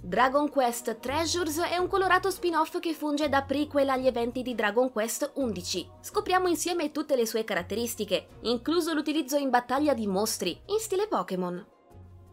Dragon Quest Treasures è un colorato spin-off che funge da prequel agli eventi di Dragon Quest XI. Scopriamo insieme tutte le sue caratteristiche, incluso l'utilizzo in battaglia di mostri, in stile Pokémon.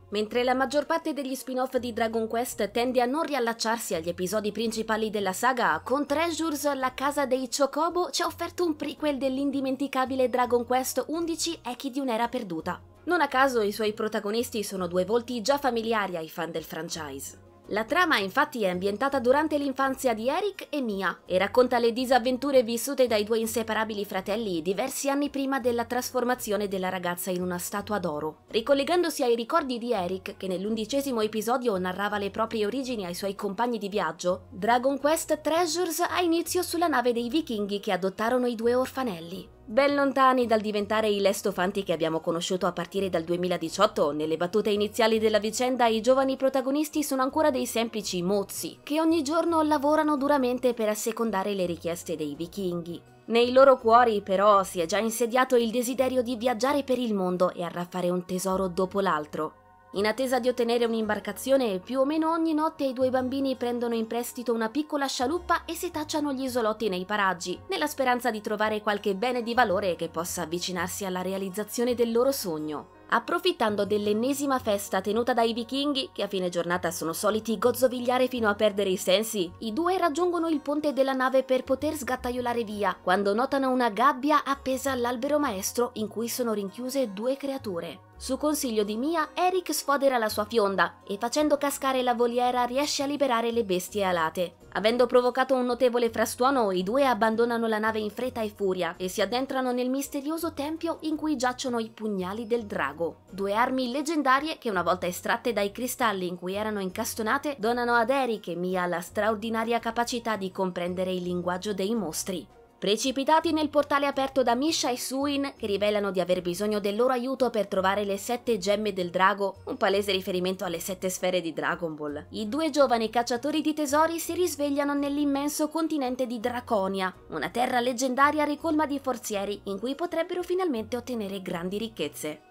Mentre la maggior parte degli spin-off di Dragon Quest tende a non riallacciarsi agli episodi principali della saga, con Treasures la casa dei Chocobo ci ha offerto un prequel dell'indimenticabile Dragon Quest XI Echi di un'era perduta. Non a caso i suoi protagonisti sono due volti già familiari ai fan del franchise. La trama infatti è ambientata durante l'infanzia di Eric e Mia e racconta le disavventure vissute dai due inseparabili fratelli diversi anni prima della trasformazione della ragazza in una statua d'oro. Ricollegandosi ai ricordi di Eric, che nell'undicesimo episodio narrava le proprie origini ai suoi compagni di viaggio, Dragon Quest Treasures ha inizio sulla nave dei vichinghi che adottarono i due orfanelli. Ben lontani dal diventare i lestofanti che abbiamo conosciuto a partire dal 2018, nelle battute iniziali della vicenda i giovani protagonisti sono ancora dei semplici mozzi, che ogni giorno lavorano duramente per assecondare le richieste dei vichinghi. Nei loro cuori però si è già insediato il desiderio di viaggiare per il mondo e arraffare un tesoro dopo l'altro. In attesa di ottenere un'imbarcazione, più o meno ogni notte i due bambini prendono in prestito una piccola scialuppa e si tacciano gli isolotti nei paraggi, nella speranza di trovare qualche bene di valore che possa avvicinarsi alla realizzazione del loro sogno. Approfittando dell'ennesima festa tenuta dai vichinghi, che a fine giornata sono soliti gozzovigliare fino a perdere i sensi, i due raggiungono il ponte della nave per poter sgattaiolare via, quando notano una gabbia appesa all'albero maestro in cui sono rinchiuse due creature. Su consiglio di Mia, Eric sfodera la sua fionda e facendo cascare la voliera riesce a liberare le bestie alate. Avendo provocato un notevole frastuono, i due abbandonano la nave in fretta e furia e si addentrano nel misterioso tempio in cui giacciono i pugnali del drago, due armi leggendarie che una volta estratte dai cristalli in cui erano incastonate donano ad Eric e Mia la straordinaria capacità di comprendere il linguaggio dei mostri. Precipitati nel portale aperto da Misha e Suin, che rivelano di aver bisogno del loro aiuto per trovare le sette gemme del drago, un palese riferimento alle sette sfere di Dragon Ball, i due giovani cacciatori di tesori si risvegliano nell'immenso continente di Draconia, una terra leggendaria ricolma di forzieri in cui potrebbero finalmente ottenere grandi ricchezze.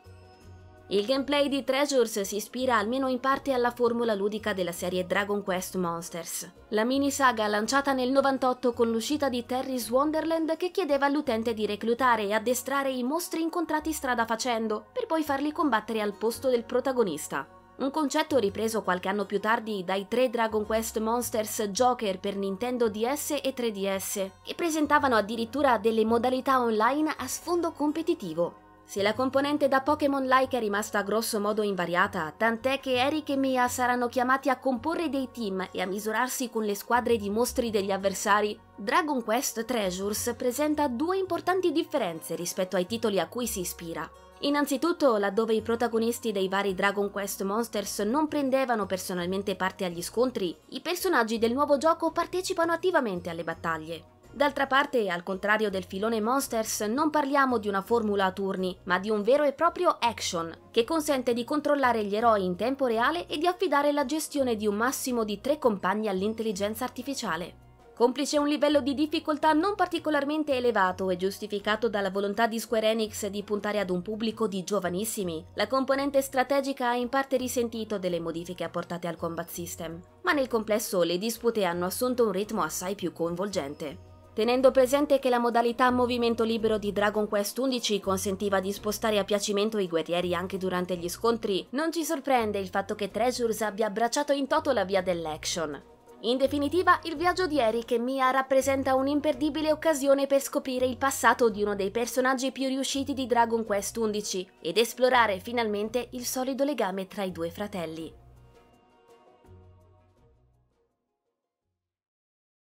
Il gameplay di Treasures si ispira almeno in parte alla formula ludica della serie Dragon Quest Monsters, la mini saga lanciata nel 98 con l'uscita di Terry's Wonderland che chiedeva all'utente di reclutare e addestrare i mostri incontrati strada facendo, per poi farli combattere al posto del protagonista. Un concetto ripreso qualche anno più tardi dai tre Dragon Quest Monsters Joker per Nintendo DS e 3DS, che presentavano addirittura delle modalità online a sfondo competitivo. Se la componente da Pokémon-like è rimasta grosso modo invariata, tant'è che Eric e Mia saranno chiamati a comporre dei team e a misurarsi con le squadre di mostri degli avversari, Dragon Quest Treasures presenta due importanti differenze rispetto ai titoli a cui si ispira. Innanzitutto, laddove i protagonisti dei vari Dragon Quest Monsters non prendevano personalmente parte agli scontri, i personaggi del nuovo gioco partecipano attivamente alle battaglie. D'altra parte, al contrario del filone Monsters, non parliamo di una formula a turni, ma di un vero e proprio action, che consente di controllare gli eroi in tempo reale e di affidare la gestione di un massimo di tre compagni all'intelligenza artificiale. Complice un livello di difficoltà non particolarmente elevato e giustificato dalla volontà di Square Enix di puntare ad un pubblico di giovanissimi, la componente strategica ha in parte risentito delle modifiche apportate al combat system, ma nel complesso le dispute hanno assunto un ritmo assai più coinvolgente. Tenendo presente che la modalità movimento libero di Dragon Quest XI consentiva di spostare a piacimento i guerrieri anche durante gli scontri, non ci sorprende il fatto che Treasures abbia abbracciato in toto la via dell'action. In definitiva, il viaggio di Eric e Mia rappresenta un'imperdibile occasione per scoprire il passato di uno dei personaggi più riusciti di Dragon Quest XI ed esplorare finalmente il solido legame tra i due fratelli.